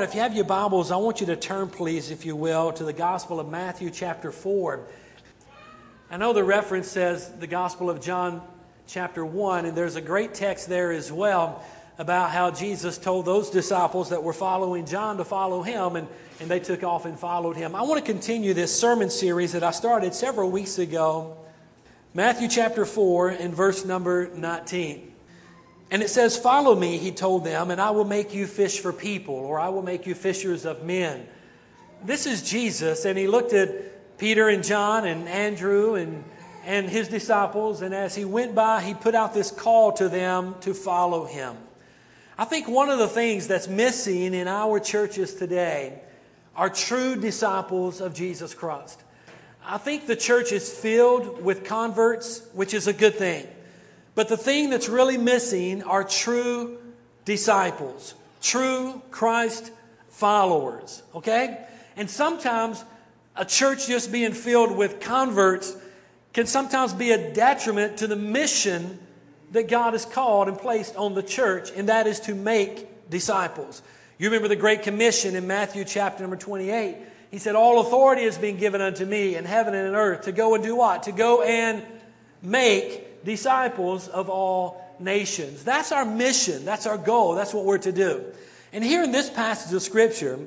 Right, if you have your Bibles, I want you to turn, please, if you will, to the Gospel of Matthew, chapter 4. I know the reference says the Gospel of John, chapter 1, and there's a great text there as well about how Jesus told those disciples that were following John to follow him, and, and they took off and followed him. I want to continue this sermon series that I started several weeks ago. Matthew chapter 4 and verse number 19. And it says, Follow me, he told them, and I will make you fish for people, or I will make you fishers of men. This is Jesus, and he looked at Peter and John and Andrew and, and his disciples, and as he went by, he put out this call to them to follow him. I think one of the things that's missing in our churches today are true disciples of Jesus Christ. I think the church is filled with converts, which is a good thing. But the thing that's really missing are true disciples, true Christ followers, okay? And sometimes a church just being filled with converts can sometimes be a detriment to the mission that God has called and placed on the church, and that is to make disciples. You remember the Great Commission in Matthew chapter number 28. He said, All authority has been given unto me in heaven and in earth to go and do what? To go and make disciples of all nations. That's our mission. That's our goal. That's what we're to do. And here in this passage of Scripture,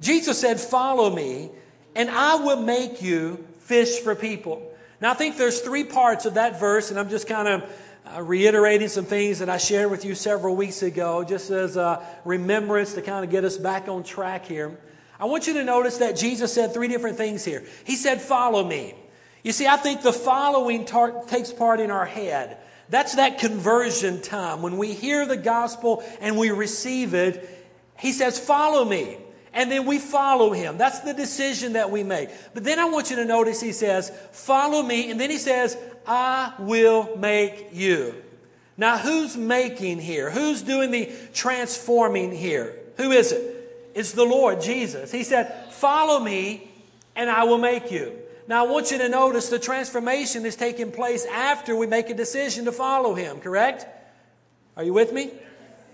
Jesus said, Follow me, and I will make you fish for people. Now, I think there's three parts of that verse, and I'm just kind of uh, reiterating some things that I shared with you several weeks ago, just as a remembrance to kind of get us back on track here. I want you to notice that Jesus said three different things here. He said, Follow me. You see, I think the following tar- takes part in our head. That's that conversion time. When we hear the gospel and we receive it, he says, Follow me. And then we follow him. That's the decision that we make. But then I want you to notice he says, Follow me. And then he says, I will make you. Now, who's making here? Who's doing the transforming here? Who is it? It's the Lord Jesus. He said, Follow me, and I will make you. Now, I want you to notice the transformation is taking place after we make a decision to follow Him, correct? Are you with me?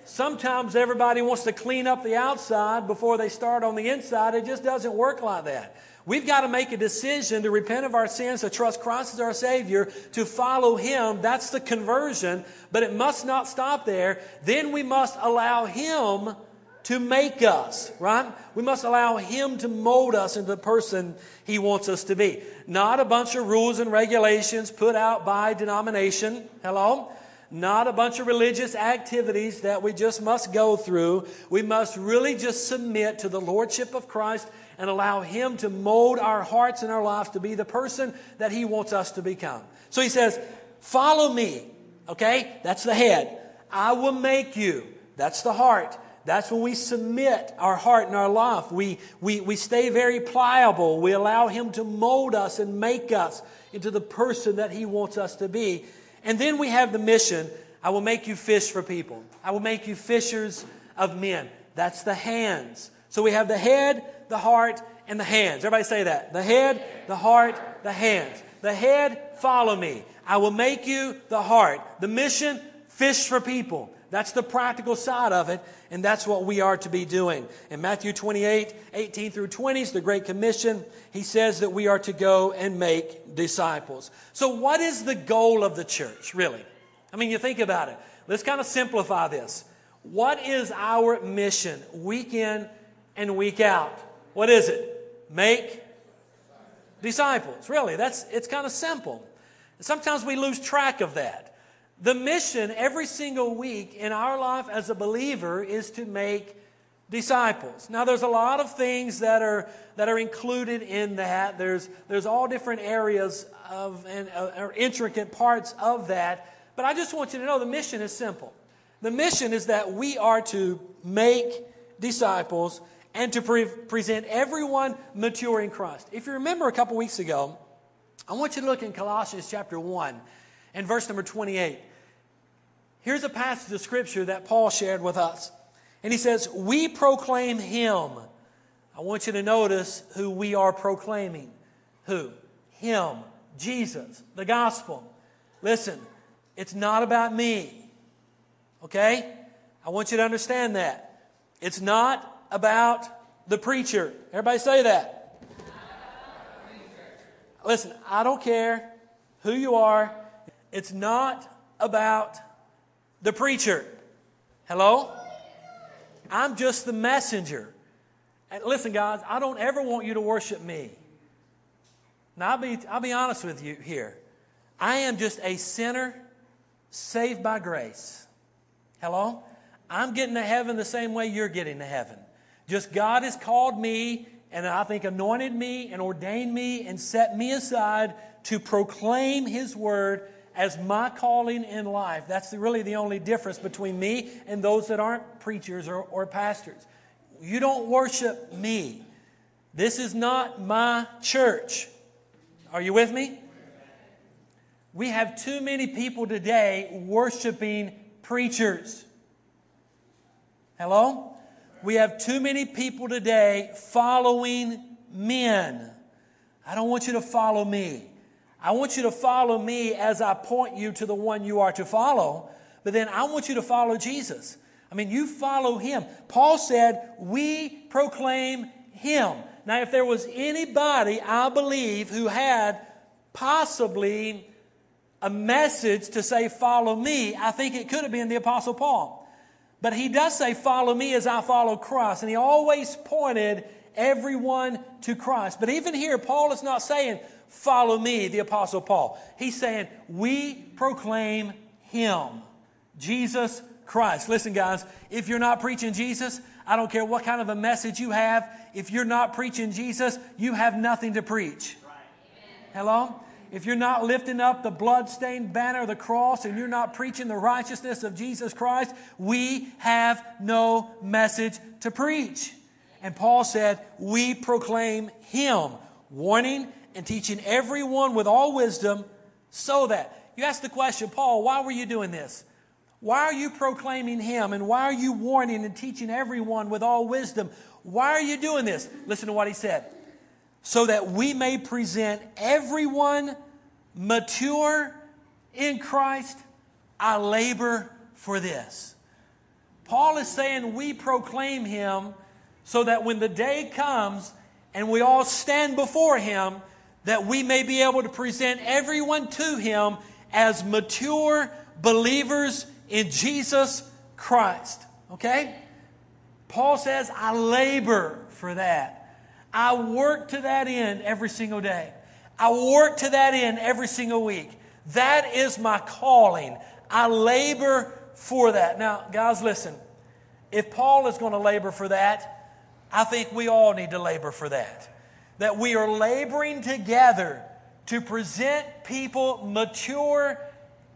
Sometimes everybody wants to clean up the outside before they start on the inside. It just doesn't work like that. We've got to make a decision to repent of our sins, to trust Christ as our Savior, to follow Him. That's the conversion, but it must not stop there. Then we must allow Him to make us, right? We must allow Him to mold us into the person He wants us to be. Not a bunch of rules and regulations put out by denomination. Hello? Not a bunch of religious activities that we just must go through. We must really just submit to the Lordship of Christ and allow Him to mold our hearts and our lives to be the person that He wants us to become. So He says, Follow me. Okay? That's the head. I will make you. That's the heart. That's when we submit our heart and our life. We, we, we stay very pliable. We allow Him to mold us and make us into the person that He wants us to be. And then we have the mission I will make you fish for people, I will make you fishers of men. That's the hands. So we have the head, the heart, and the hands. Everybody say that. The head, the heart, the hands. The head, follow me. I will make you the heart. The mission, fish for people. That's the practical side of it, and that's what we are to be doing. In Matthew 28, 18 through 20 is the Great Commission. He says that we are to go and make disciples. So, what is the goal of the church, really? I mean, you think about it. Let's kind of simplify this. What is our mission week in and week out? What is it? Make disciples. Really, that's it's kind of simple. Sometimes we lose track of that. The mission every single week in our life as a believer is to make disciples. Now, there's a lot of things that are, that are included in that. There's, there's all different areas of, and uh, intricate parts of that. But I just want you to know the mission is simple. The mission is that we are to make disciples and to pre- present everyone mature in Christ. If you remember a couple weeks ago, I want you to look in Colossians chapter 1 and verse number 28. Here's a passage of scripture that Paul shared with us. And he says, We proclaim him. I want you to notice who we are proclaiming. Who? Him, Jesus, the gospel. Listen, it's not about me. Okay? I want you to understand that. It's not about the preacher. Everybody say that. Listen, I don't care who you are. It's not about the preacher. Hello? I'm just the messenger. And listen, guys, I don't ever want you to worship me. Now, I'll be, I'll be honest with you here. I am just a sinner saved by grace. Hello? I'm getting to heaven the same way you're getting to heaven. Just God has called me and I think anointed me and ordained me and set me aside to proclaim His word as my calling in life. That's really the only difference between me and those that aren't preachers or, or pastors. You don't worship me. This is not my church. Are you with me? We have too many people today worshiping preachers. Hello? We have too many people today following men. I don't want you to follow me. I want you to follow me as I point you to the one you are to follow. But then I want you to follow Jesus. I mean, you follow him. Paul said, We proclaim him. Now, if there was anybody, I believe, who had possibly a message to say, Follow me, I think it could have been the Apostle Paul. But he does say, Follow me as I follow Christ. And he always pointed everyone to Christ. But even here, Paul is not saying, Follow me, the Apostle Paul. He's saying, We proclaim him, Jesus Christ. Listen, guys, if you're not preaching Jesus, I don't care what kind of a message you have. If you're not preaching Jesus, you have nothing to preach. Hello? if you're not lifting up the bloodstained banner of the cross and you're not preaching the righteousness of Jesus Christ, we have no message to preach. And Paul said, We proclaim him, warning and teaching everyone with all wisdom, so that. You ask the question, Paul, why were you doing this? Why are you proclaiming him and why are you warning and teaching everyone with all wisdom? Why are you doing this? Listen to what he said so that we may present everyone mature in Christ. I labor for this. Paul is saying we proclaim him so that when the day comes and we all stand before him, that we may be able to present everyone to him as mature believers in Jesus Christ. Okay? Paul says, I labor for that. I work to that end every single day. I work to that end every single week. That is my calling. I labor for that. Now, guys, listen. If Paul is going to labor for that, I think we all need to labor for that. That we are laboring together to present people mature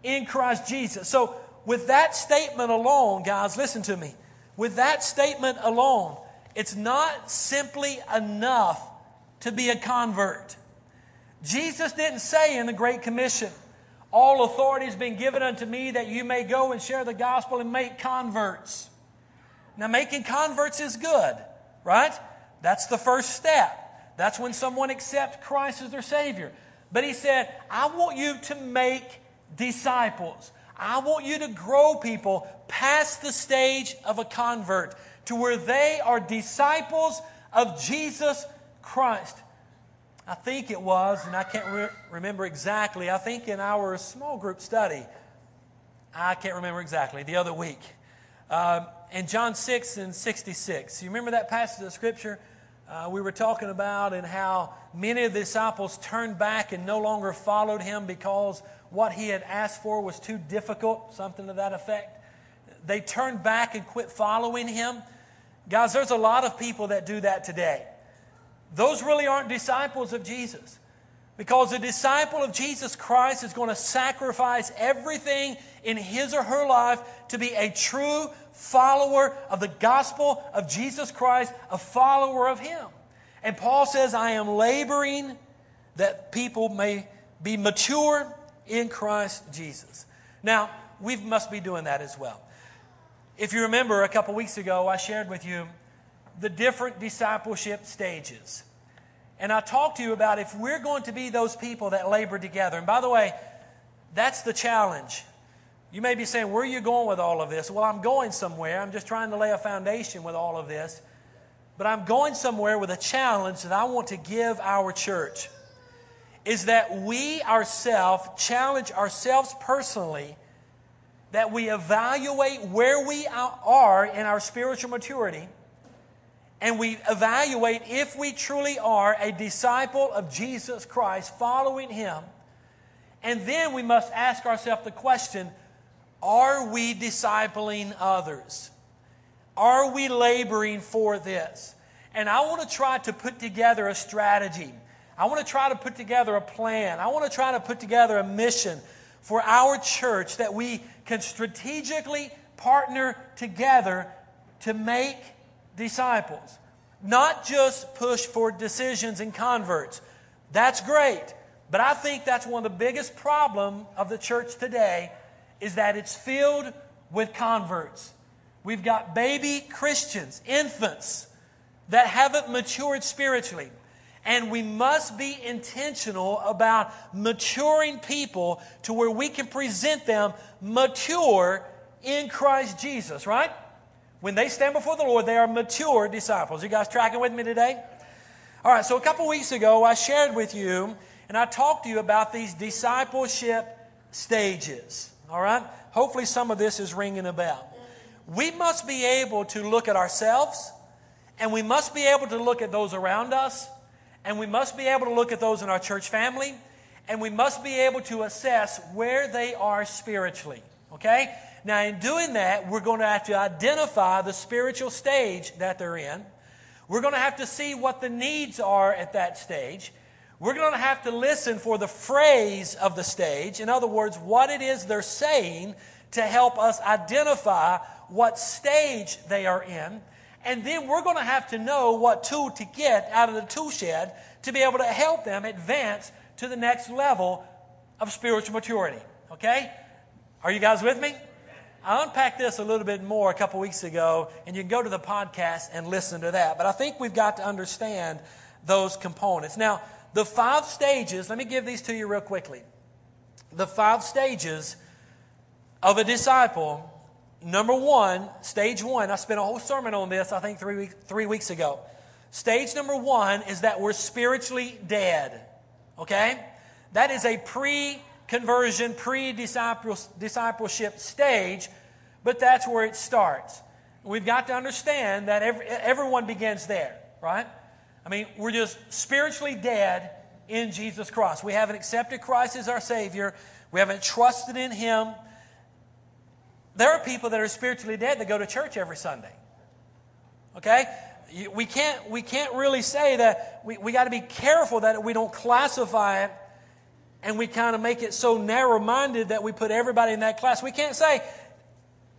in Christ Jesus. So, with that statement alone, guys, listen to me. With that statement alone, it's not simply enough to be a convert. Jesus didn't say in the Great Commission, All authority has been given unto me that you may go and share the gospel and make converts. Now, making converts is good, right? That's the first step. That's when someone accepts Christ as their Savior. But he said, I want you to make disciples. I want you to grow people past the stage of a convert to where they are disciples of Jesus Christ. I think it was, and I can't re- remember exactly, I think in our small group study, I can't remember exactly, the other week. Um, in John 6 and 66, you remember that passage of Scripture uh, we were talking about and how many of the disciples turned back and no longer followed him because what he had asked for was too difficult, something to that effect. They turned back and quit following him. Guys, there's a lot of people that do that today. Those really aren't disciples of Jesus. Because a disciple of Jesus Christ is going to sacrifice everything in his or her life to be a true follower of the gospel of Jesus Christ, a follower of him. And Paul says, I am laboring that people may be mature in Christ Jesus. Now, we must be doing that as well. If you remember, a couple weeks ago, I shared with you the different discipleship stages. And I talked to you about if we're going to be those people that labor together. And by the way, that's the challenge. You may be saying, Where are you going with all of this? Well, I'm going somewhere. I'm just trying to lay a foundation with all of this. But I'm going somewhere with a challenge that I want to give our church is that we ourselves challenge ourselves personally that we evaluate where we are in our spiritual maturity and we evaluate if we truly are a disciple of Jesus Christ, following Him. And then we must ask ourselves the question are we discipling others? Are we laboring for this? And I want to try to put together a strategy. I want to try to put together a plan. I want to try to put together a mission for our church that we can strategically partner together to make disciples. Not just push for decisions and converts. That's great. But I think that's one of the biggest problems of the church today is that it's filled with converts. We've got baby Christians, infants that haven't matured spiritually. And we must be intentional about maturing people to where we can present them mature in Christ Jesus, right? When they stand before the Lord, they are mature disciples. You guys tracking with me today? All right, so a couple weeks ago, I shared with you and I talked to you about these discipleship stages. All right? Hopefully, some of this is ringing a bell. We must be able to look at ourselves, and we must be able to look at those around us, and we must be able to look at those in our church family, and we must be able to assess where they are spiritually. Okay? Now, in doing that, we're going to have to identify the spiritual stage that they're in. We're going to have to see what the needs are at that stage. We're going to have to listen for the phrase of the stage. In other words, what it is they're saying to help us identify what stage they are in. And then we're going to have to know what tool to get out of the tool shed to be able to help them advance to the next level of spiritual maturity. Okay? Are you guys with me? I unpacked this a little bit more a couple weeks ago, and you can go to the podcast and listen to that. But I think we've got to understand those components. Now, the five stages, let me give these to you real quickly. The five stages of a disciple. Number one, stage one, I spent a whole sermon on this, I think, three, week, three weeks ago. Stage number one is that we're spiritually dead. Okay? That is a pre conversion, pre discipleship stage, but that's where it starts. We've got to understand that every, everyone begins there, right? I mean, we're just spiritually dead in Jesus Christ. We haven't accepted Christ as our Savior, we haven't trusted in Him. There are people that are spiritually dead that go to church every Sunday. Okay? We can't, we can't really say that we, we got to be careful that we don't classify it and we kind of make it so narrow minded that we put everybody in that class. We can't say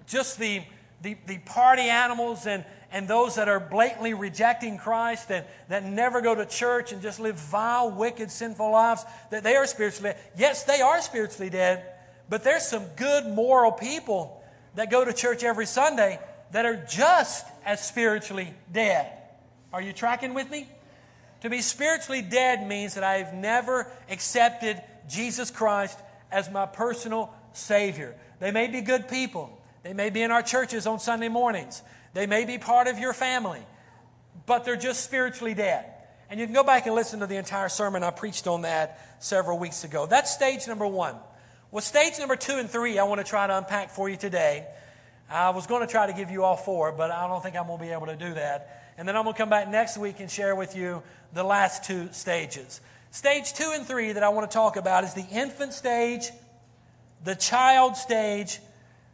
just the, the, the party animals and, and those that are blatantly rejecting Christ and that never go to church and just live vile, wicked, sinful lives, that they are spiritually dead. Yes, they are spiritually dead, but there's some good, moral people that go to church every Sunday that are just as spiritually dead. Are you tracking with me? To be spiritually dead means that I've never accepted Jesus Christ as my personal Savior. They may be good people. They may be in our churches on Sunday mornings. They may be part of your family, but they're just spiritually dead. And you can go back and listen to the entire sermon. I preached on that several weeks ago. That's stage number one. Well, stage number two and three, I want to try to unpack for you today. I was going to try to give you all four, but I don't think I'm going to be able to do that. And then I'm going to come back next week and share with you the last two stages. Stage two and three that I want to talk about is the infant stage, the child stage.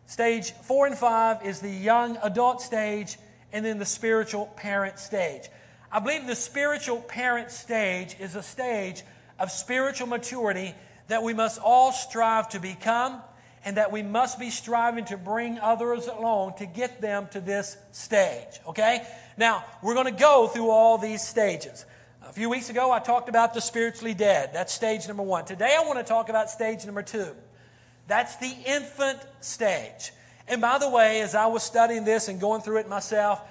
Stage four and five is the young adult stage. and then the spiritual parent stage. I believe the spiritual parent stage is a stage of spiritual maturity that we must all strive to become and that we must be striving to bring others along to get them to this stage. Okay? Now, we're going to go through all these stages. A few weeks ago, I talked about the spiritually dead. That's stage number one. Today, I want to talk about stage number two. That's the infant stage. And by the way, as I was studying this and going through it myself,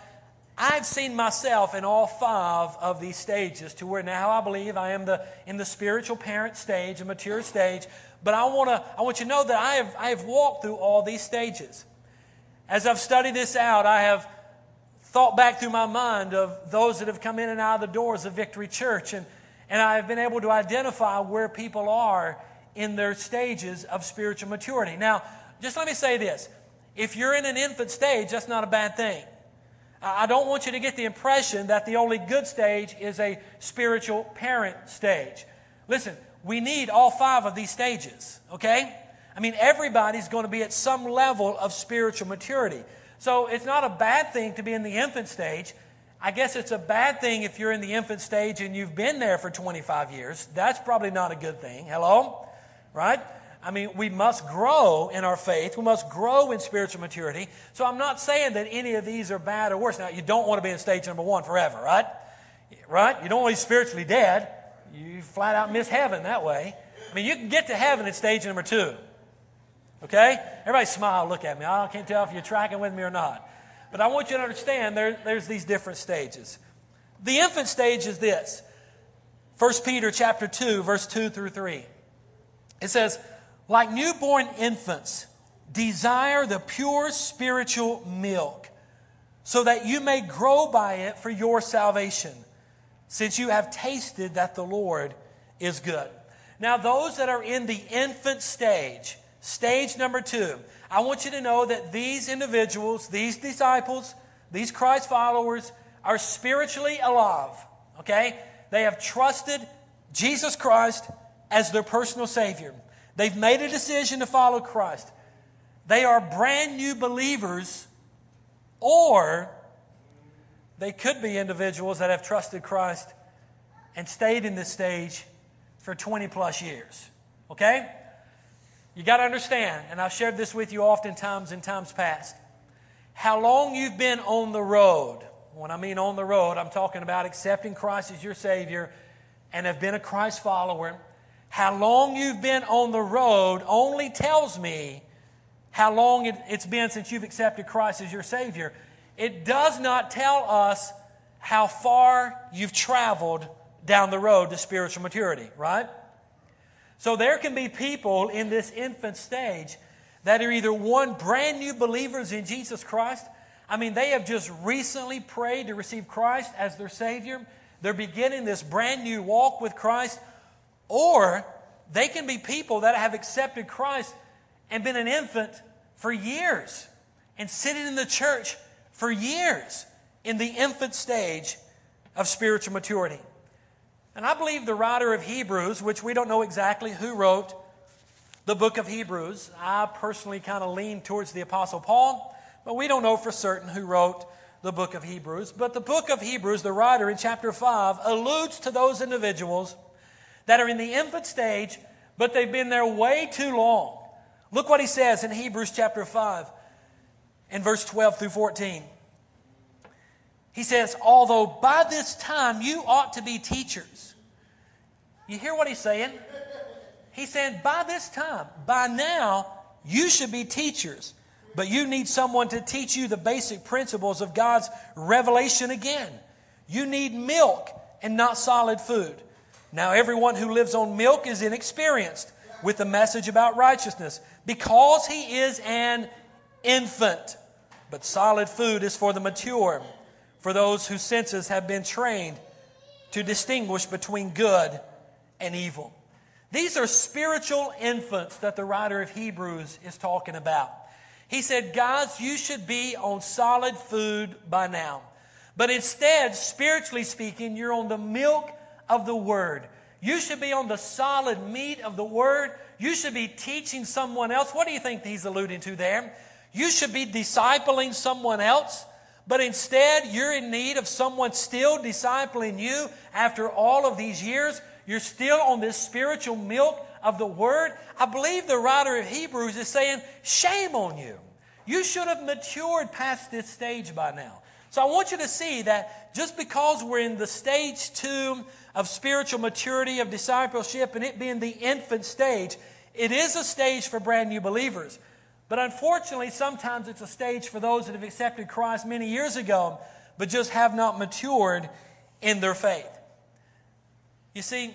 I've seen myself in all five of these stages to where now I believe I am the, in the spiritual parent stage, a mature stage. But I, wanna, I want you to know that I have, I have walked through all these stages. As I've studied this out, I have thought back through my mind of those that have come in and out of the doors of Victory Church, and, and I have been able to identify where people are in their stages of spiritual maturity. Now, just let me say this if you're in an infant stage, that's not a bad thing. I don't want you to get the impression that the only good stage is a spiritual parent stage. Listen, we need all five of these stages, okay? I mean, everybody's going to be at some level of spiritual maturity. So it's not a bad thing to be in the infant stage. I guess it's a bad thing if you're in the infant stage and you've been there for 25 years. That's probably not a good thing. Hello? Right? I mean, we must grow in our faith. We must grow in spiritual maturity. So I'm not saying that any of these are bad or worse. Now, you don't want to be in stage number one forever, right? Right? You don't want to be spiritually dead. You flat out miss heaven that way. I mean, you can get to heaven at stage number two. Okay? Everybody smile, look at me. I can't tell if you're tracking with me or not. But I want you to understand there, there's these different stages. The infant stage is this. 1 Peter chapter 2, verse 2 through 3. It says, like newborn infants, desire the pure spiritual milk, so that you may grow by it for your salvation, since you have tasted that the Lord is good. Now, those that are in the infant stage, stage number two, I want you to know that these individuals, these disciples, these Christ followers, are spiritually alive. Okay? They have trusted Jesus Christ as their personal Savior. They've made a decision to follow Christ. They are brand new believers, or they could be individuals that have trusted Christ and stayed in this stage for 20 plus years. Okay? You got to understand, and I've shared this with you oftentimes in times past, how long you've been on the road. When I mean on the road, I'm talking about accepting Christ as your Savior and have been a Christ follower how long you've been on the road only tells me how long it, has been since you've accepted Christ as your Savior. It does not tell us how far you've traveled down the road to spiritual maturity, right? So there can be people in this infant stage that are either one brand new believers in Jesus Christ. I mean, they have just recently prayed to receive Christ as their Savior. They're beginning this brand new walk with Christ or they can be people that have accepted Christ and been an infant for years and sitting in the church for years in the infant stage of spiritual maturity. And I believe the writer of Hebrews, which we don't know exactly who wrote the book of Hebrews, I personally kind of lean towards the Apostle Paul, but we don't know for certain who wrote the book of Hebrews. But the book of Hebrews, the writer in chapter 5, alludes to those individuals that are in the infant stage, but they've been there way too long. Look what he says in Hebrews chapter 5 and verse 12 through 14. He says, Although by this time you ought to be teachers. You hear what he's saying? He said, By this time, by now, you should be teachers, but you need someone to teach you the basic principles of God's revelation again. You need milk and not solid food. Now, everyone who lives on milk is inexperienced with the message about righteousness because he is an infant. But solid food is for the mature, for those whose senses have been trained to distinguish between good and evil. These are spiritual infants that the writer of Hebrews is talking about. He said, Guys, you should be on solid food by now. But instead, spiritually speaking, you're on the milk of the Word. You should be on the solid meat of the Word. You should be teaching someone else. What do you think he's alluding to there? You should be discipling someone else. but instead you're in need of someone still discipling you after all of these years. You're still on this spiritual milk of the Word. I believe the writer of Hebrews is saying, Shame on you. You should have matured past this stage by now. So I want you to see that just because we're in the stage two of spiritual maturity, of discipleship, and it being the infant stage, it is a stage for brand new believers. But unfortunately, sometimes it's a stage for those that have accepted Christ many years ago, but just have not matured in their faith. You see,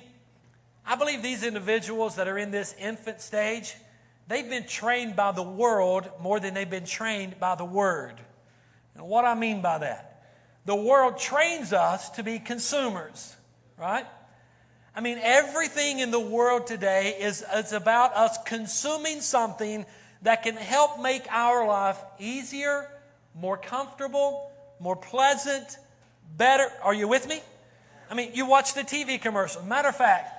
I believe these individuals that are in this infant stage, they've been trained by the world more than they've been trained by the Word. And what I mean by that, the world trains us to be consumers, right? I mean, everything in the world today is, is about us consuming something that can help make our life easier, more comfortable, more pleasant, better. Are you with me? I mean, you watch the TV commercial. Matter of fact,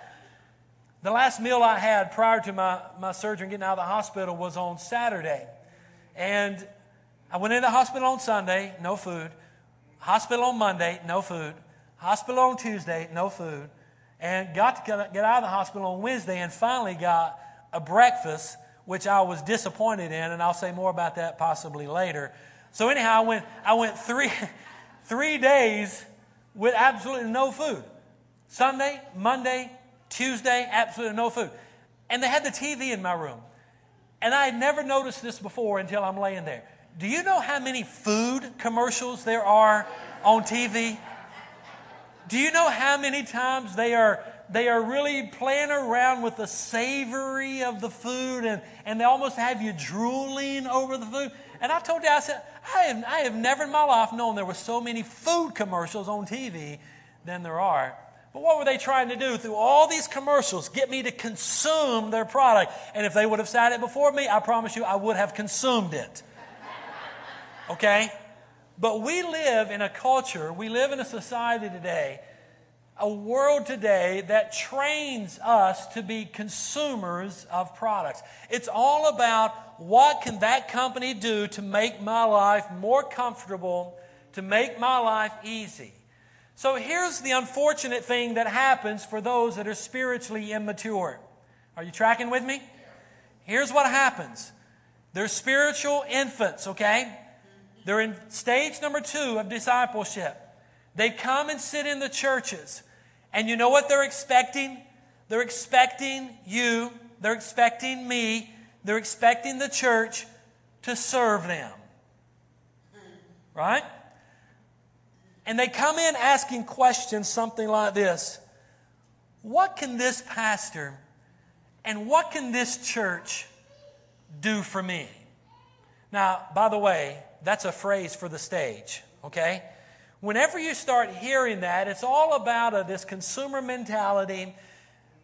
the last meal I had prior to my, my surgery and getting out of the hospital was on Saturday. And I went into the hospital on Sunday, no food. Hospital on Monday, no food. Hospital on Tuesday, no food. And got to get out of the hospital on Wednesday and finally got a breakfast which I was disappointed in, and I'll say more about that possibly later. So anyhow, I went, I went three, three days with absolutely no food. Sunday, Monday, Tuesday, absolutely no food. And they had the TV in my room. And I had never noticed this before until I'm laying there. Do you know how many food commercials there are on TV? Do you know how many times they are they are really playing around with the savory of the food and, and they almost have you drooling over the food. And I told you, I said, I have, I have never in my life known there were so many food commercials on TV than there are. But what were they trying to do through all these commercials? Get me to consume their product. And if they would have sat it before me, I promise you I would have consumed it. Okay? But we live in a culture, we live in a society today a world today that trains us to be consumers of products. It's all about what can that company do to make my life more comfortable, to make my life easy. So here's the unfortunate thing that happens for those that are spiritually immature. Are you tracking with me? Here's what happens. They're spiritual infants, okay? They're in stage number two of discipleship. They come and sit in the churches. And you know what they're expecting? They're expecting you, they're expecting me, they're expecting the church to serve them. Right? And they come in asking questions something like this What can this pastor and what can this church do for me? Now, by the way, that's a phrase for the stage, okay? Whenever you start hearing that, it's all about a, this consumer mentality.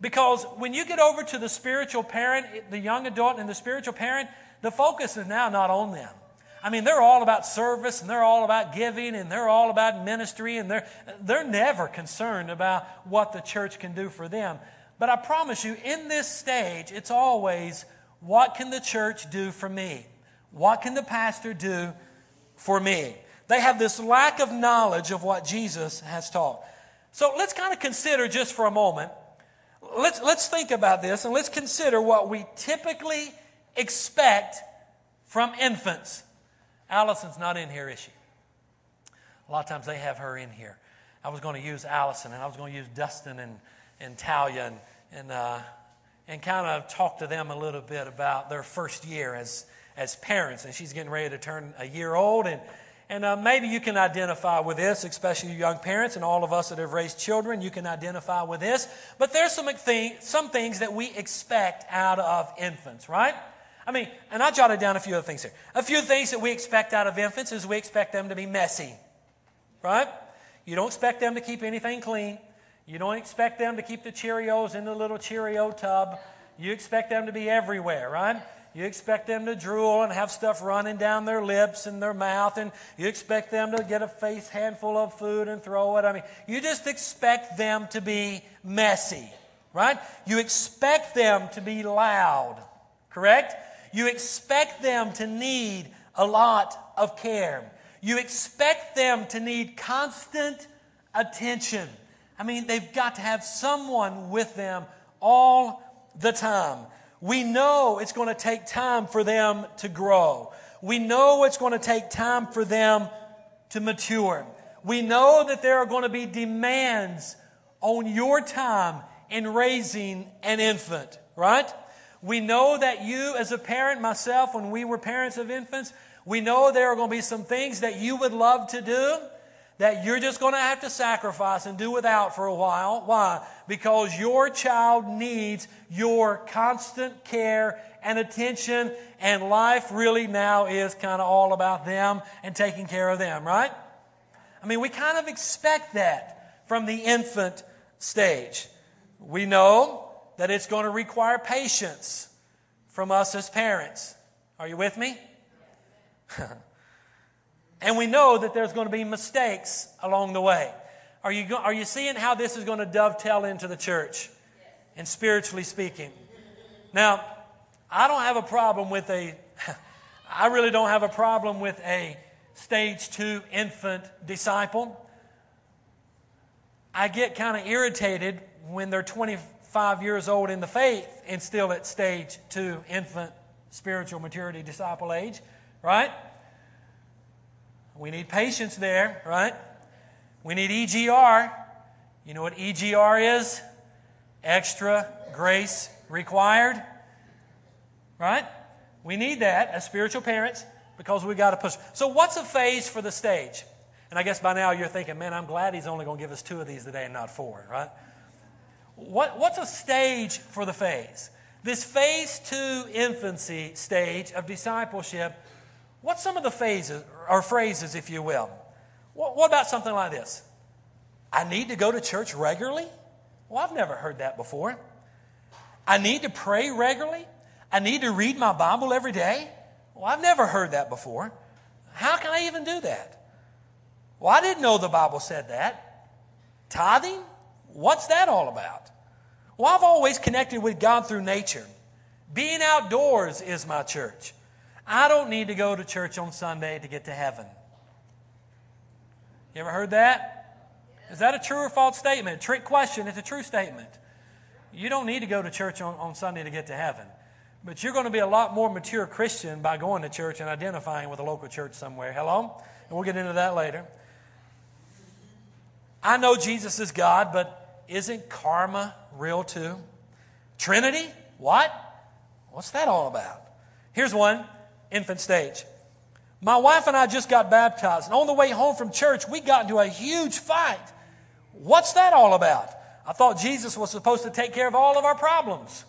Because when you get over to the spiritual parent, the young adult and the spiritual parent, the focus is now not on them. I mean, they're all about service and they're all about giving and they're all about ministry and they're, they're never concerned about what the church can do for them. But I promise you, in this stage, it's always what can the church do for me? What can the pastor do for me? They have this lack of knowledge of what Jesus has taught. So let's kind of consider just for a moment. Let's, let's think about this and let's consider what we typically expect from infants. Allison's not in here, is she? A lot of times they have her in here. I was going to use Allison and I was going to use Dustin and, and Talia and, and, uh, and kind of talk to them a little bit about their first year as, as parents. And she's getting ready to turn a year old and and uh, maybe you can identify with this, especially young parents and all of us that have raised children. You can identify with this. But there's some, thing, some things that we expect out of infants, right? I mean, and I jotted down a few other things here. A few things that we expect out of infants is we expect them to be messy, right? You don't expect them to keep anything clean. You don't expect them to keep the Cheerios in the little Cheerio tub. You expect them to be everywhere, right? You expect them to drool and have stuff running down their lips and their mouth, and you expect them to get a face handful of food and throw it. I mean, you just expect them to be messy, right? You expect them to be loud, correct? You expect them to need a lot of care. You expect them to need constant attention. I mean, they've got to have someone with them all the time. We know it's going to take time for them to grow. We know it's going to take time for them to mature. We know that there are going to be demands on your time in raising an infant, right? We know that you, as a parent, myself, when we were parents of infants, we know there are going to be some things that you would love to do that you're just going to have to sacrifice and do without for a while. Why? Because your child needs your constant care and attention, and life really now is kind of all about them and taking care of them, right? I mean, we kind of expect that from the infant stage. We know that it's going to require patience from us as parents. Are you with me? And we know that there's going to be mistakes along the way. Are you, are you seeing how this is going to dovetail into the church and spiritually speaking? Now, I don't have a problem with a, I really don't have a problem with a stage two infant disciple. I get kind of irritated when they're 25 years old in the faith and still at stage two infant spiritual maturity disciple age, right? We need patience there, right? We need EGR. You know what EGR is? Extra grace required. Right? We need that as spiritual parents because we got to push. So, what's a phase for the stage? And I guess by now you're thinking, man, I'm glad he's only going to give us two of these today and not four, right? What, what's a stage for the phase? This phase two infancy stage of discipleship What's some of the phases or phrases, if you will? What, what about something like this? I need to go to church regularly? Well, I've never heard that before. I need to pray regularly? I need to read my Bible every day? Well, I've never heard that before. How can I even do that? Well, I didn't know the Bible said that. Tithing? What's that all about? Well, I've always connected with God through nature. Being outdoors is my church. I don't need to go to church on Sunday to get to heaven. You ever heard that? Is that a true or false statement? Trick question. It's a true statement. You don't need to go to church on, on Sunday to get to heaven. But you're going to be a lot more mature Christian by going to church and identifying with a local church somewhere. Hello? And we'll get into that later. I know Jesus is God, but isn't karma real too? Trinity? What? What's that all about? Here's one infant stage. My wife and I just got baptized, and on the way home from church, we got into a huge fight. What's that all about? I thought Jesus was supposed to take care of all of our problems.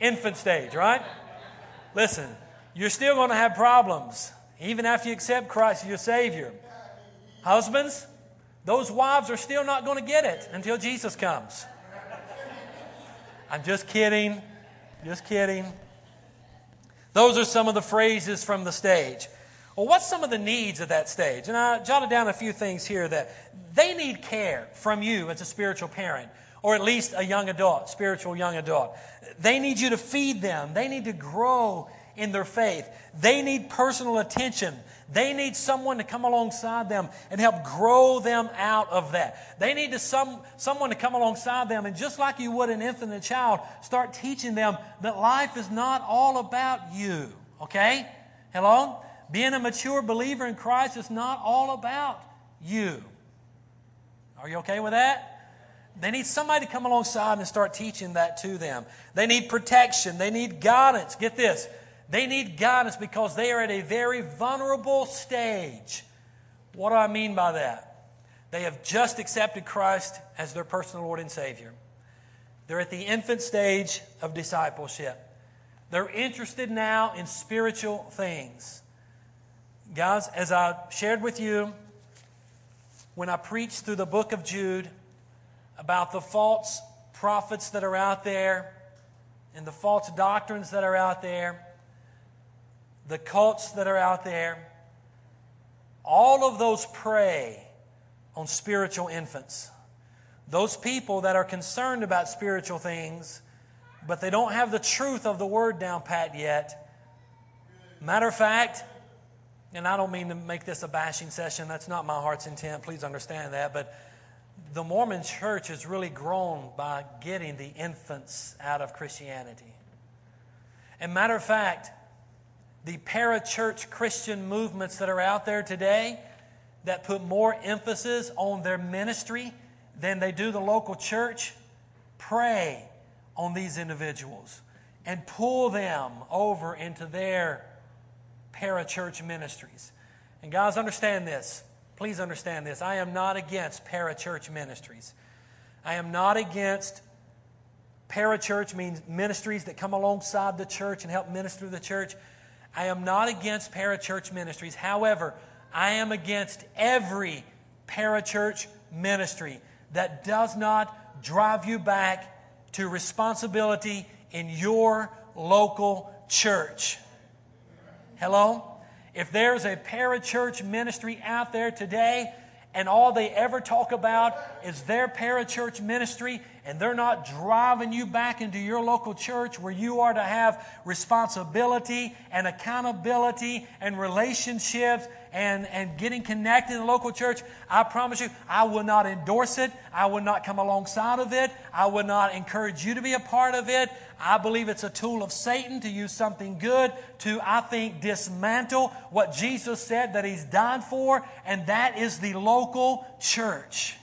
Infant stage, right? Listen, you're still going to have problems, even after you accept Christ as your Savior. Husbands, those wives are still not going to get it until Jesus comes. I'm just kidding. Just kidding. Those are some of the phrases from the stage. Well, what's some of the needs of that stage? And I jotted down a few things here that they need care from you as a spiritual parent, or at least a young adult, spiritual young adult. They need you to feed them, they need to grow in their faith, they need personal attention. They need someone to come alongside them and help grow them out of that. They need to some, someone to come alongside them and just like you would an infant and child, start teaching them that life is not all about you. Okay? Hello? Being a mature believer in Christ is not all about you. Are you okay with that? They need somebody to come alongside and start teaching that to them. They need protection. They need guidance. Get this. They need guidance because they are at a very vulnerable stage. What do I mean by that? They have just accepted Christ as their personal Lord and Savior. They're at the infant stage of discipleship. They're interested now in spiritual things. Guys, as I shared with you when I preached through the book of Jude about the false prophets that are out there and the false doctrines that are out there, the cults that are out there, all of those prey on spiritual infants. Those people that are concerned about spiritual things, but they don't have the truth of the word down pat yet. Matter of fact, and I don't mean to make this a bashing session, that's not my heart's intent, please understand that, but the Mormon church has really grown by getting the infants out of Christianity. And matter of fact, the parachurch Christian movements that are out there today that put more emphasis on their ministry than they do the local church, prey on these individuals and pull them over into their parachurch ministries. And guys, understand this. Please understand this. I am not against parachurch ministries. I am not against parachurch means ministries that come alongside the church and help minister the church. I am not against parachurch ministries. However, I am against every parachurch ministry that does not drive you back to responsibility in your local church. Hello? If there's a parachurch ministry out there today and all they ever talk about is their parachurch ministry and they're not driving you back into your local church where you are to have responsibility and accountability and relationships and, and getting connected in the local church, I promise you, I will not endorse it. I will not come alongside of it. I will not encourage you to be a part of it. I believe it's a tool of Satan to use something good to, I think, dismantle what Jesus said that He's died for, and that is the local church.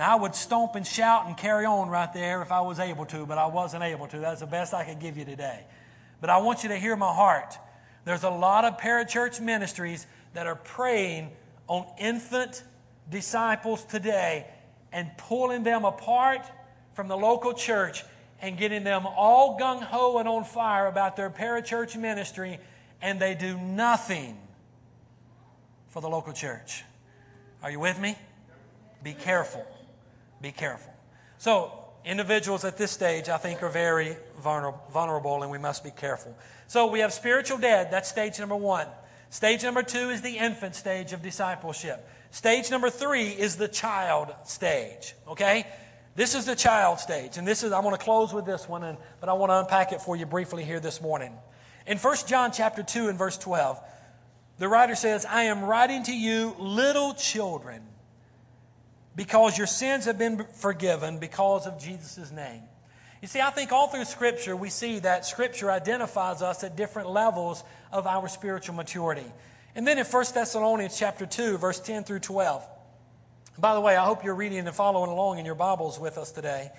Now, I would stomp and shout and carry on right there if I was able to, but I wasn't able to. That's the best I could give you today. But I want you to hear my heart. There's a lot of parachurch ministries that are preying on infant disciples today and pulling them apart from the local church and getting them all gung ho and on fire about their parachurch ministry, and they do nothing for the local church. Are you with me? Be careful. Be careful. So, individuals at this stage, I think, are very vulnerable, and we must be careful. So, we have spiritual dead. That's stage number one. Stage number two is the infant stage of discipleship. Stage number three is the child stage. Okay? This is the child stage. And this is, I want to close with this one, and, but I want to unpack it for you briefly here this morning. In 1 John chapter 2 and verse 12, the writer says, I am writing to you, little children because your sins have been forgiven because of Jesus' name. You see, I think all through Scripture, we see that Scripture identifies us at different levels of our spiritual maturity. And then in 1 Thessalonians chapter 2, verse 10 through 12. By the way, I hope you're reading and following along in your Bibles with us today.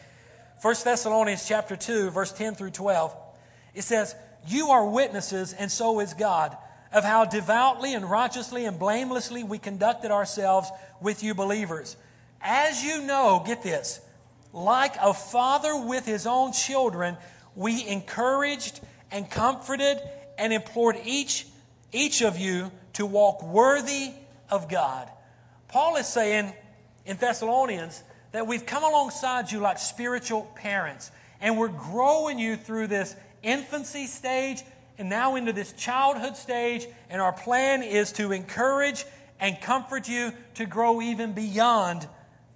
1 Thessalonians chapter 2, verse 10 through 12. It says, You are witnesses, and so is God, of how devoutly and righteously and blamelessly we conducted ourselves with you believers as you know, get this, like a father with his own children, we encouraged and comforted and implored each, each of you to walk worthy of God. Paul is saying in Thessalonians that we've come alongside you like spiritual parents, and we're growing you through this infancy stage and now into this childhood stage, and our plan is to encourage and comfort you to grow even beyond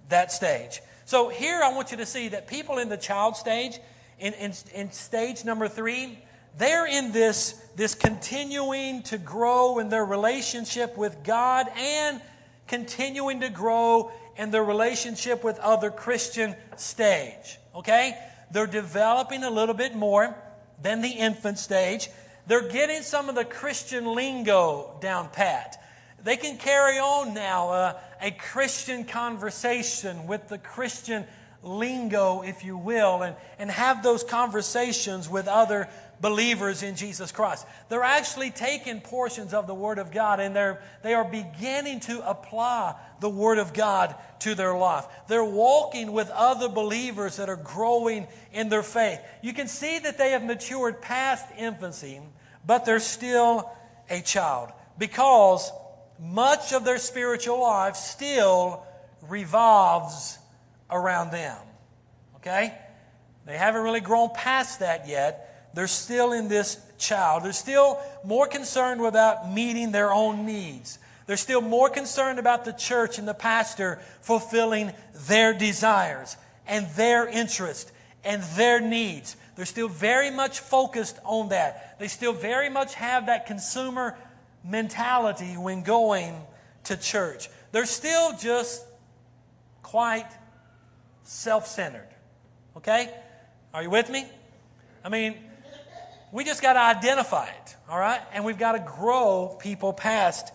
that stage. So here I want you to see that people in the child stage, in, in, in stage number three, they're in this, this continuing to grow in their relationship with God and continuing to grow in their relationship with other Christian stage. Okay? They're developing a little bit more than the infant stage. They're getting some of the Christian lingo down pat. They can carry on now uh, a Christian conversation with the Christian lingo, if you will, and, and have those conversations with other believers in Jesus Christ. They're actually taking portions of the Word of God and they're, they are beginning to apply the Word of God to their life. They're walking with other believers that are growing in their faith. You can see that they have matured past infancy, but they're still a child because much of their spiritual life still revolves around them. Okay? They haven't really grown past that yet. They're still in this child. They're still more concerned about meeting their own needs. They're still more concerned about the church and the pastor fulfilling their desires and their interest and their needs. They're still very much focused on that. They still very much have that consumer mentality when going to church. They're still just quite self centered. Okay? Are you with me? I mean, we just got to identify it, all right? And we've got to grow people past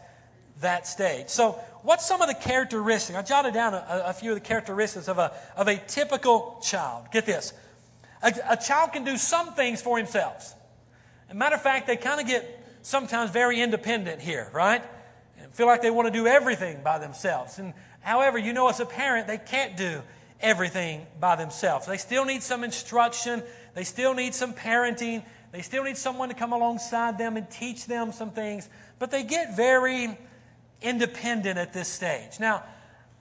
that stage. So, what's some of the characteristics? I jotted down a, a few of the characteristics of a, of a typical child. Get this a, a child can do some things for themselves. As a matter of fact, they kind of get sometimes very independent here, right? And feel like they want to do everything by themselves. And however, you know, as a parent, they can't do everything by themselves. They still need some instruction, they still need some parenting, they still need someone to come alongside them and teach them some things, but they get very independent at this stage. Now,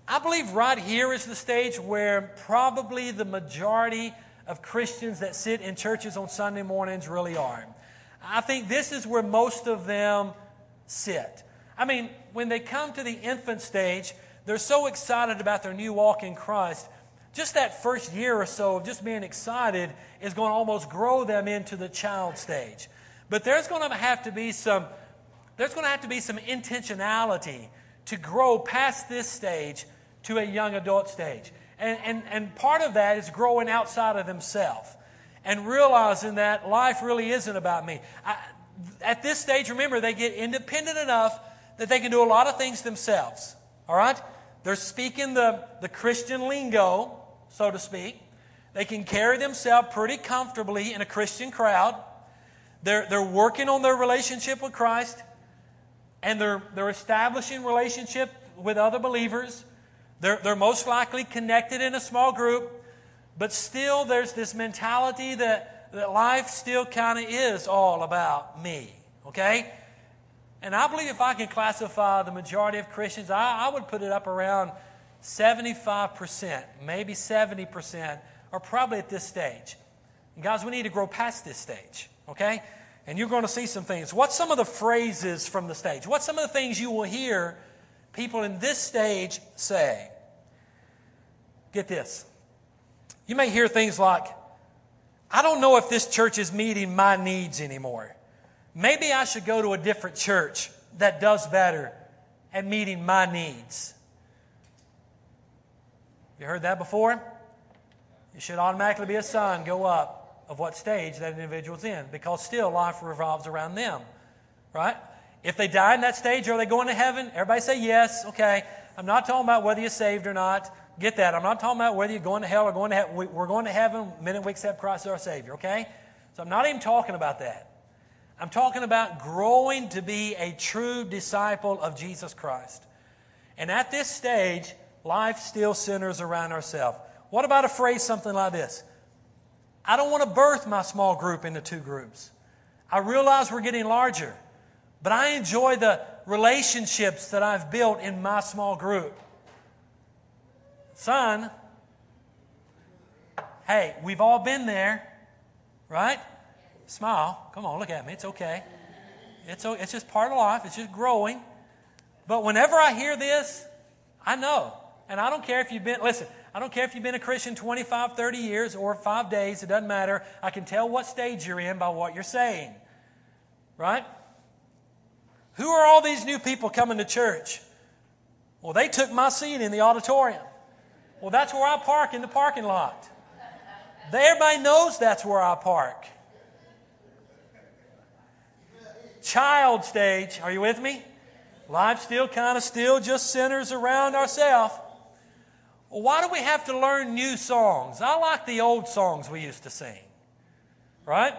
I believe right here is the stage where probably the majority of Christians that sit in churches on Sunday mornings really are. I think this is where most of them sit. I mean, when they come to the infant stage, they're so excited about their new walk in Christ. Just that first year or so of just being excited is going to almost grow them into the child stage. But there's going to have to be some there's going to have to be some intentionality to grow past this stage to a young adult stage. And, and, and part of that is growing outside of themselves and realizing that life really isn't about me. I, at this stage, remember, they get independent enough that they can do a lot of things themselves. All right? They're speaking the, the Christian lingo, so to speak. They can carry themselves pretty comfortably in a Christian crowd. They're, they're working on their relationship with Christ, and they're, they're establishing relationship with other believers. They're, they're most likely connected in a small group. But still, there's this mentality that, that life still kind of is all about me. Okay? And I believe if I can classify the majority of Christians, I, I would put it up around 75%, maybe 70%, are probably at this stage. And guys, we need to grow past this stage. Okay? And you're going to see some things. What's some of the phrases from the stage? What's some of the things you will hear people in this stage say? Get this. You may hear things like, I don't know if this church is meeting my needs anymore. Maybe I should go to a different church that does better at meeting my needs. You heard that before? It should automatically be a sign go up of what stage that individual's in because still life revolves around them, right? If they die in that stage, are they going to heaven? Everybody say yes. Okay. I'm not talking about whether you're saved or not. Get that. I'm not talking about whether you're going to hell or going to heaven. We're going to heaven the minute we accept Christ as our Savior, okay? So I'm not even talking about that. I'm talking about growing to be a true disciple of Jesus Christ. And at this stage, life still centers around ourselves. What about a phrase something like this? I don't want to birth my small group into two groups. I realize we're getting larger, but I enjoy the relationships that I've built in my small group. Son, hey, we've all been there, right? Smile. Come on, look at me. It's okay. It's, it's just part of life, it's just growing. But whenever I hear this, I know. And I don't care if you've been, listen, I don't care if you've been a Christian 25, 30 years or five days, it doesn't matter. I can tell what stage you're in by what you're saying. Right? Who are all these new people coming to church? Well, they took my seat in the auditorium. Well, that's where I park in the parking lot. Everybody knows that's where I park. Child stage, are you with me? Life still kind of still just centers around ourselves. Why do we have to learn new songs? I like the old songs we used to sing. Right?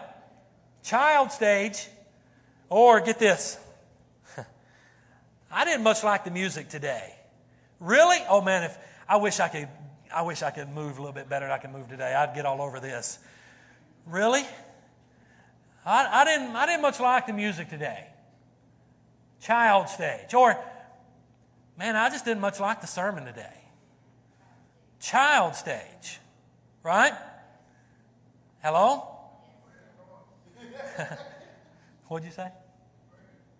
Child stage, or get this. I didn't much like the music today. Really? Oh man, if I wish I could, I wish I could move a little bit better than I can move today. I'd get all over this. Really? I, I, didn't, I didn't much like the music today. Child stage. Or, man, I just didn't much like the sermon today. Child stage. Right? Hello? What'd you say?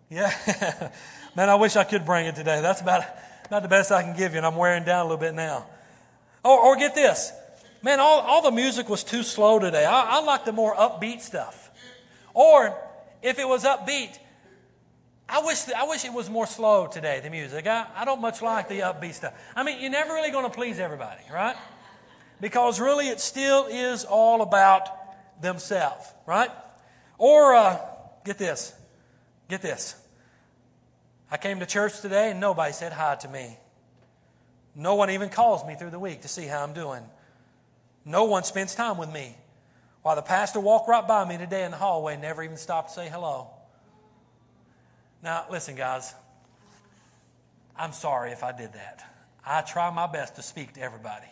Yeah. Man, I wish I could bring it today. That's about not the best I can give you, and I'm wearing down a little bit now. Or, or get this. Man, all, all the music was too slow today. I, I like the more upbeat stuff. Or if it was upbeat, I wish, I wish it was more slow today, the music. I, I don't much like the upbeat stuff. I mean, you're never really going to please everybody, right? Because really, it still is all about themselves, right? Or, uh, get this, get this. I came to church today and nobody said hi to me. No one even calls me through the week to see how I'm doing. No one spends time with me. While the pastor walked right by me today in the hallway and never even stopped to say hello. Now, listen, guys. I'm sorry if I did that. I try my best to speak to everybody,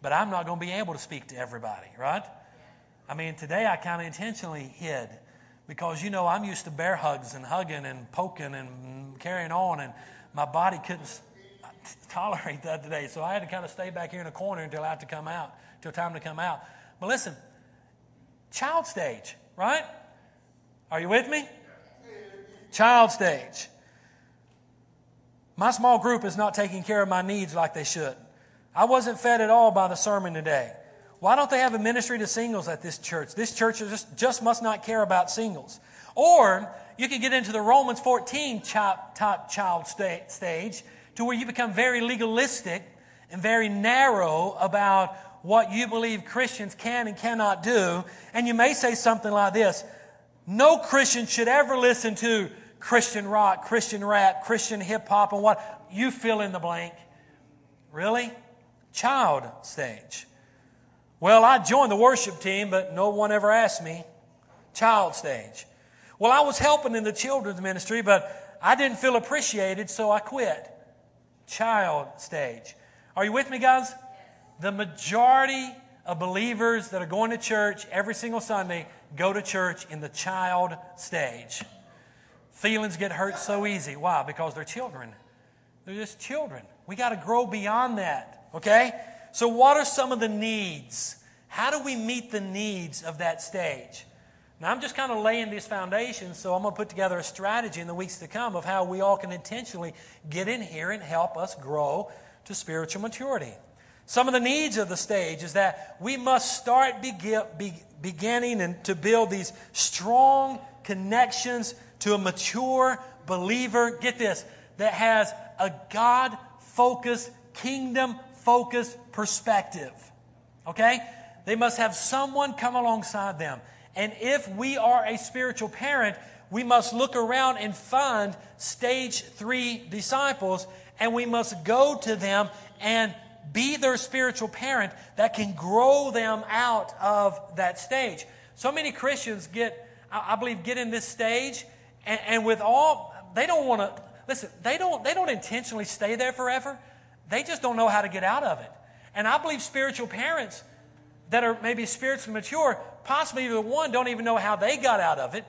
but I'm not going to be able to speak to everybody, right? I mean, today I kind of intentionally hid because, you know, I'm used to bear hugs and hugging and poking and carrying on, and my body couldn't tolerate that today. So I had to kind of stay back here in a corner until I had to come out, until time to come out. But listen, child stage, right? Are you with me? Child stage. My small group is not taking care of my needs like they should. I wasn't fed at all by the sermon today. Why don't they have a ministry to singles at this church? This church just, just must not care about singles. Or you can get into the Romans 14 top, top child stage to where you become very legalistic and very narrow about what you believe Christians can and cannot do. And you may say something like this No Christian should ever listen to Christian rock, Christian rap, Christian hip hop, and what you fill in the blank. Really? Child stage. Well, I joined the worship team, but no one ever asked me. Child stage. Well, I was helping in the children's ministry, but I didn't feel appreciated, so I quit child stage. Are you with me, guys? The majority of believers that are going to church every single Sunday go to church in the child stage. Feelings get hurt so easy. Why? Because they're children. They're just children. We got to grow beyond that, okay? So, what are some of the needs? How do we meet the needs of that stage? Now, I'm just kind of laying these foundations, so I'm going to put together a strategy in the weeks to come of how we all can intentionally get in here and help us grow to spiritual maturity. Some of the needs of the stage is that we must start begin, be, beginning and to build these strong connections to a mature believer. Get this, that has a God focused, kingdom focused perspective. Okay? They must have someone come alongside them and if we are a spiritual parent, we must look around and find stage three disciples, and we must go to them and be their spiritual parent that can grow them out of that stage. So many Christians get, I believe, get in this stage, and, and with all, they don't want to, listen, they don't, they don't intentionally stay there forever. They just don't know how to get out of it. And I believe spiritual parents that are maybe spiritually mature possibly the one don't even know how they got out of it.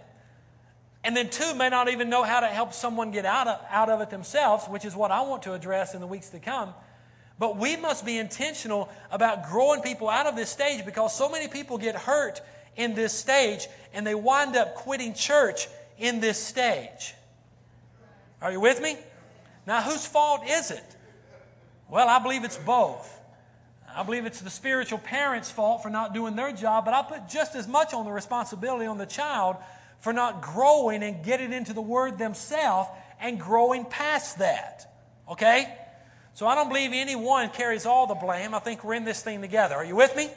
And then two may not even know how to help someone get out of, out of it themselves, which is what I want to address in the weeks to come. But we must be intentional about growing people out of this stage because so many people get hurt in this stage and they wind up quitting church in this stage. Are you with me? Now, whose fault is it? Well, I believe it's both. I believe it's the spiritual parent's fault for not doing their job, but I put just as much on the responsibility on the child for not growing and getting into the Word themselves and growing past that. Okay? So I don't believe anyone carries all the blame. I think we're in this thing together. Are you with me?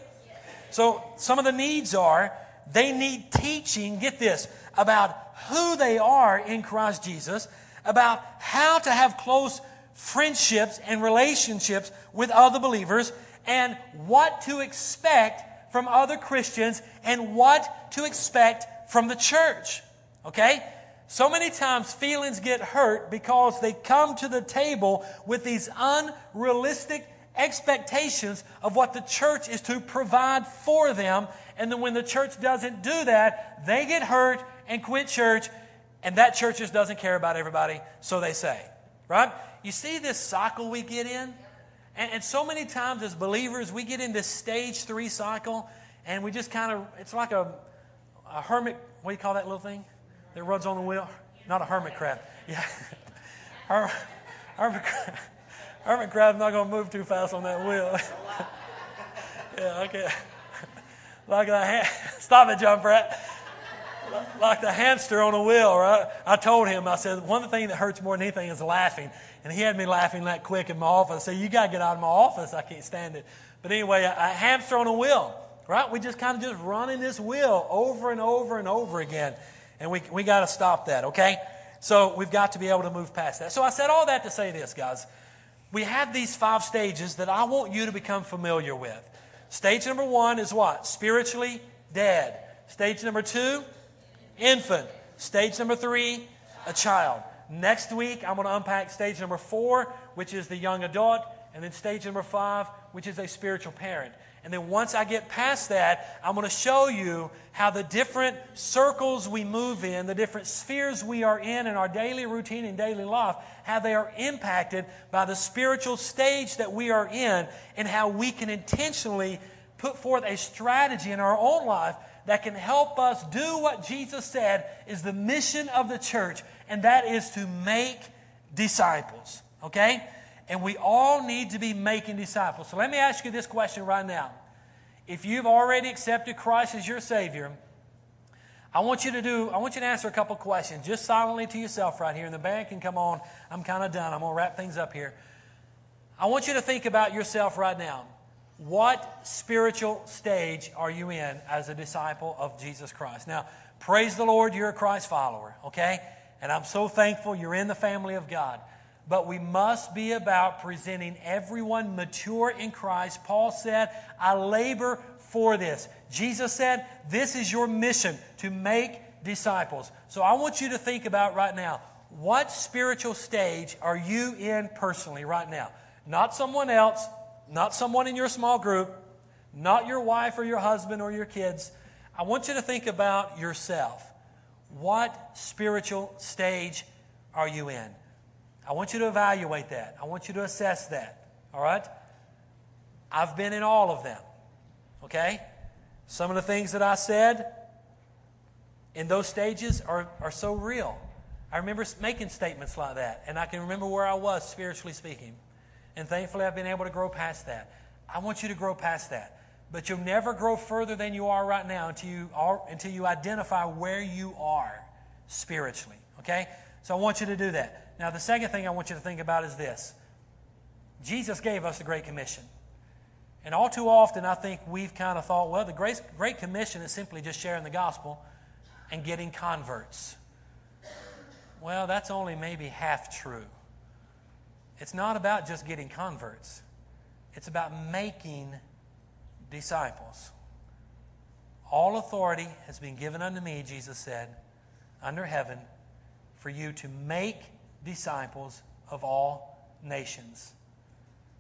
So some of the needs are they need teaching, get this, about who they are in Christ Jesus, about how to have close friendships and relationships with other believers, and what to expect from other Christians and what to expect from the church. Okay? So many times feelings get hurt because they come to the table with these unrealistic expectations of what the church is to provide for them. And then when the church doesn't do that, they get hurt and quit church, and that church just doesn't care about everybody, so they say. Right? You see this cycle we get in? And, and so many times as believers, we get in this stage three cycle and we just kind of, it's like a, a hermit, what do you call that little thing that runs on the wheel? Not a hermit crab. Yeah. Her, hermit, hermit crab's not going to move too fast on that wheel. yeah, okay. like that. Stop it, John Pratt. Like the hamster on a wheel, right? I told him, I said, one of the things that hurts more than anything is laughing. And he had me laughing that quick in my office. I said, you got to get out of my office. I can't stand it. But anyway, a, a hamster on a wheel, right? We just kind of just running this wheel over and over and over again. And we, we got to stop that, okay? So we've got to be able to move past that. So I said all that to say this, guys. We have these five stages that I want you to become familiar with. Stage number one is what? Spiritually dead. Stage number two, infant. Stage number three, a child. Next week, I'm going to unpack stage number four, which is the young adult, and then stage number five, which is a spiritual parent. And then once I get past that, I'm going to show you how the different circles we move in, the different spheres we are in in our daily routine and daily life, how they are impacted by the spiritual stage that we are in, and how we can intentionally put forth a strategy in our own life that can help us do what Jesus said is the mission of the church, and that is to make disciples. Okay? And we all need to be making disciples. So let me ask you this question right now. If you've already accepted Christ as your Savior, I want you to do, I want you to answer a couple questions just silently to yourself right here. And the band can come on. I'm kind of done. I'm going to wrap things up here. I want you to think about yourself right now. What spiritual stage are you in as a disciple of Jesus Christ? Now, praise the Lord, you're a Christ follower, okay? And I'm so thankful you're in the family of God but we must be about presenting everyone mature in Christ. Paul said, I labor for this. Jesus said, This is your mission to make disciples. So I want you to think about right now what spiritual stage are you in personally right now? Not someone else, not someone in your small group, not your wife or your husband or your kids. I want you to think about yourself. What spiritual stage are you in? I want you to evaluate that. I want you to assess that. All right? I've been in all of them. Okay? Some of the things that I said in those stages are, are so real. I remember making statements like that, and I can remember where I was spiritually speaking. And thankfully, I've been able to grow past that. I want you to grow past that. But you'll never grow further than you are right now until you, are, until you identify where you are spiritually. Okay? So I want you to do that. Now, the second thing I want you to think about is this Jesus gave us the Great Commission. And all too often, I think we've kind of thought, well, the Great, Great Commission is simply just sharing the gospel and getting converts. Well, that's only maybe half true. It's not about just getting converts, it's about making disciples. All authority has been given unto me, Jesus said, under heaven, for you to make disciples of all nations.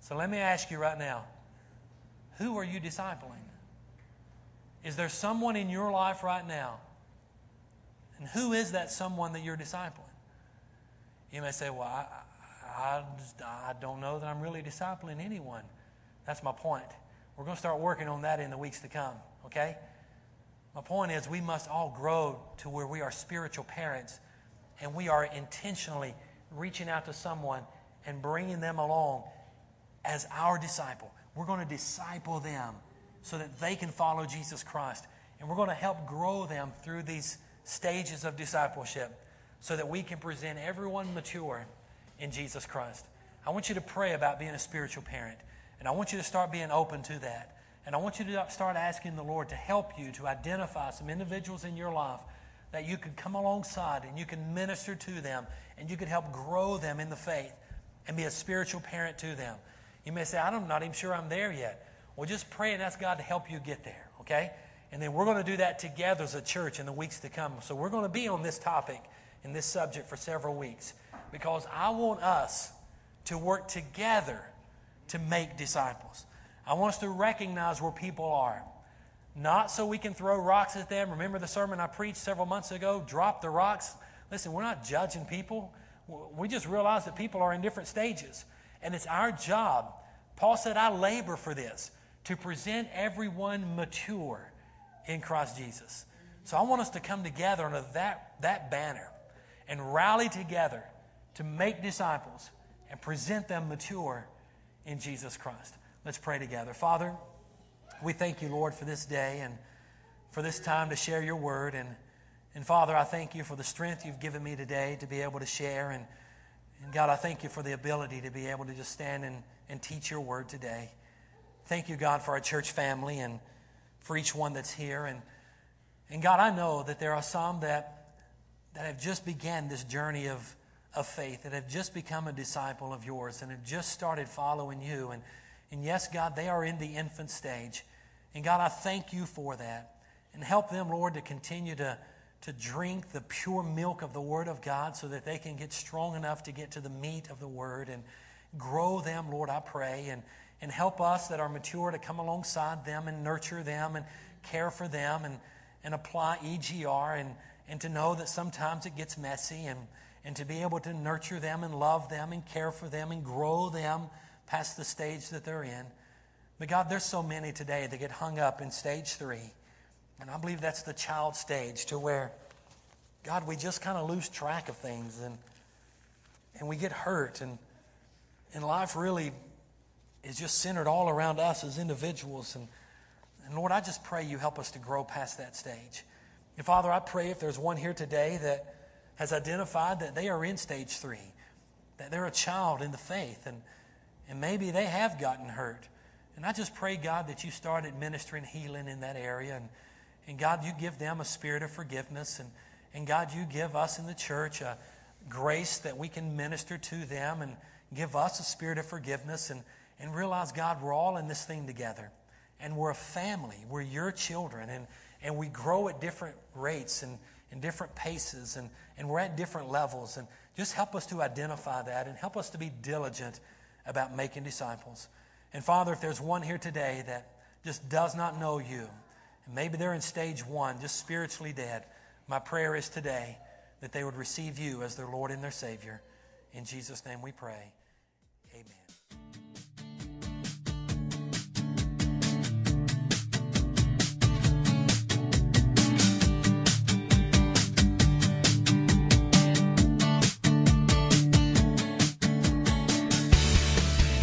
So let me ask you right now who are you discipling? Is there someone in your life right now? And who is that someone that you're discipling? You may say, Well, I, I, I don't know that I'm really discipling anyone. That's my point. We're going to start working on that in the weeks to come, okay? My point is, we must all grow to where we are spiritual parents and we are intentionally reaching out to someone and bringing them along as our disciple. We're going to disciple them so that they can follow Jesus Christ. And we're going to help grow them through these stages of discipleship so that we can present everyone mature in Jesus Christ. I want you to pray about being a spiritual parent. And I want you to start being open to that. And I want you to start asking the Lord to help you to identify some individuals in your life that you could come alongside and you can minister to them and you could help grow them in the faith and be a spiritual parent to them. You may say, I'm not even sure I'm there yet. Well, just pray and ask God to help you get there, okay? And then we're going to do that together as a church in the weeks to come. So we're going to be on this topic and this subject for several weeks because I want us to work together to make disciples. I want us to recognize where people are. Not so we can throw rocks at them. Remember the sermon I preached several months ago? Drop the rocks. Listen, we're not judging people. We just realize that people are in different stages. And it's our job. Paul said, I labor for this, to present everyone mature in Christ Jesus. So I want us to come together under that, that banner and rally together to make disciples and present them mature in Jesus Christ. Let's pray together. Father, we thank you, Lord, for this day and for this time to share your word. And, And Father, I thank you for the strength you've given me today to be able to share. And, and God, I thank you for the ability to be able to just stand and, and teach your word today. Thank you, God, for our church family and for each one that's here. And, and God, I know that there are some that, that have just began this journey of, of faith, that have just become a disciple of yours and have just started following you. And, and yes, God, they are in the infant stage. And God, I thank you for that. And help them, Lord, to continue to, to drink the pure milk of the Word of God so that they can get strong enough to get to the meat of the Word and grow them, Lord, I pray. And, and help us that are mature to come alongside them and nurture them and care for them and, and apply EGR and, and to know that sometimes it gets messy and, and to be able to nurture them and love them and care for them and grow them past the stage that they're in. But God, there's so many today that get hung up in stage three. And I believe that's the child stage to where, God, we just kind of lose track of things and, and we get hurt. And, and life really is just centered all around us as individuals. And, and Lord, I just pray you help us to grow past that stage. And Father, I pray if there's one here today that has identified that they are in stage three, that they're a child in the faith, and, and maybe they have gotten hurt. And I just pray, God, that you start administering healing in that area. And, and God, you give them a spirit of forgiveness. And, and God, you give us in the church a grace that we can minister to them and give us a spirit of forgiveness and, and realize, God, we're all in this thing together. And we're a family. We're your children. And, and we grow at different rates and, and different paces. And, and we're at different levels. And just help us to identify that and help us to be diligent about making disciples. And Father, if there's one here today that just does not know you, and maybe they're in stage one, just spiritually dead, my prayer is today that they would receive you as their Lord and their Savior. In Jesus' name we pray.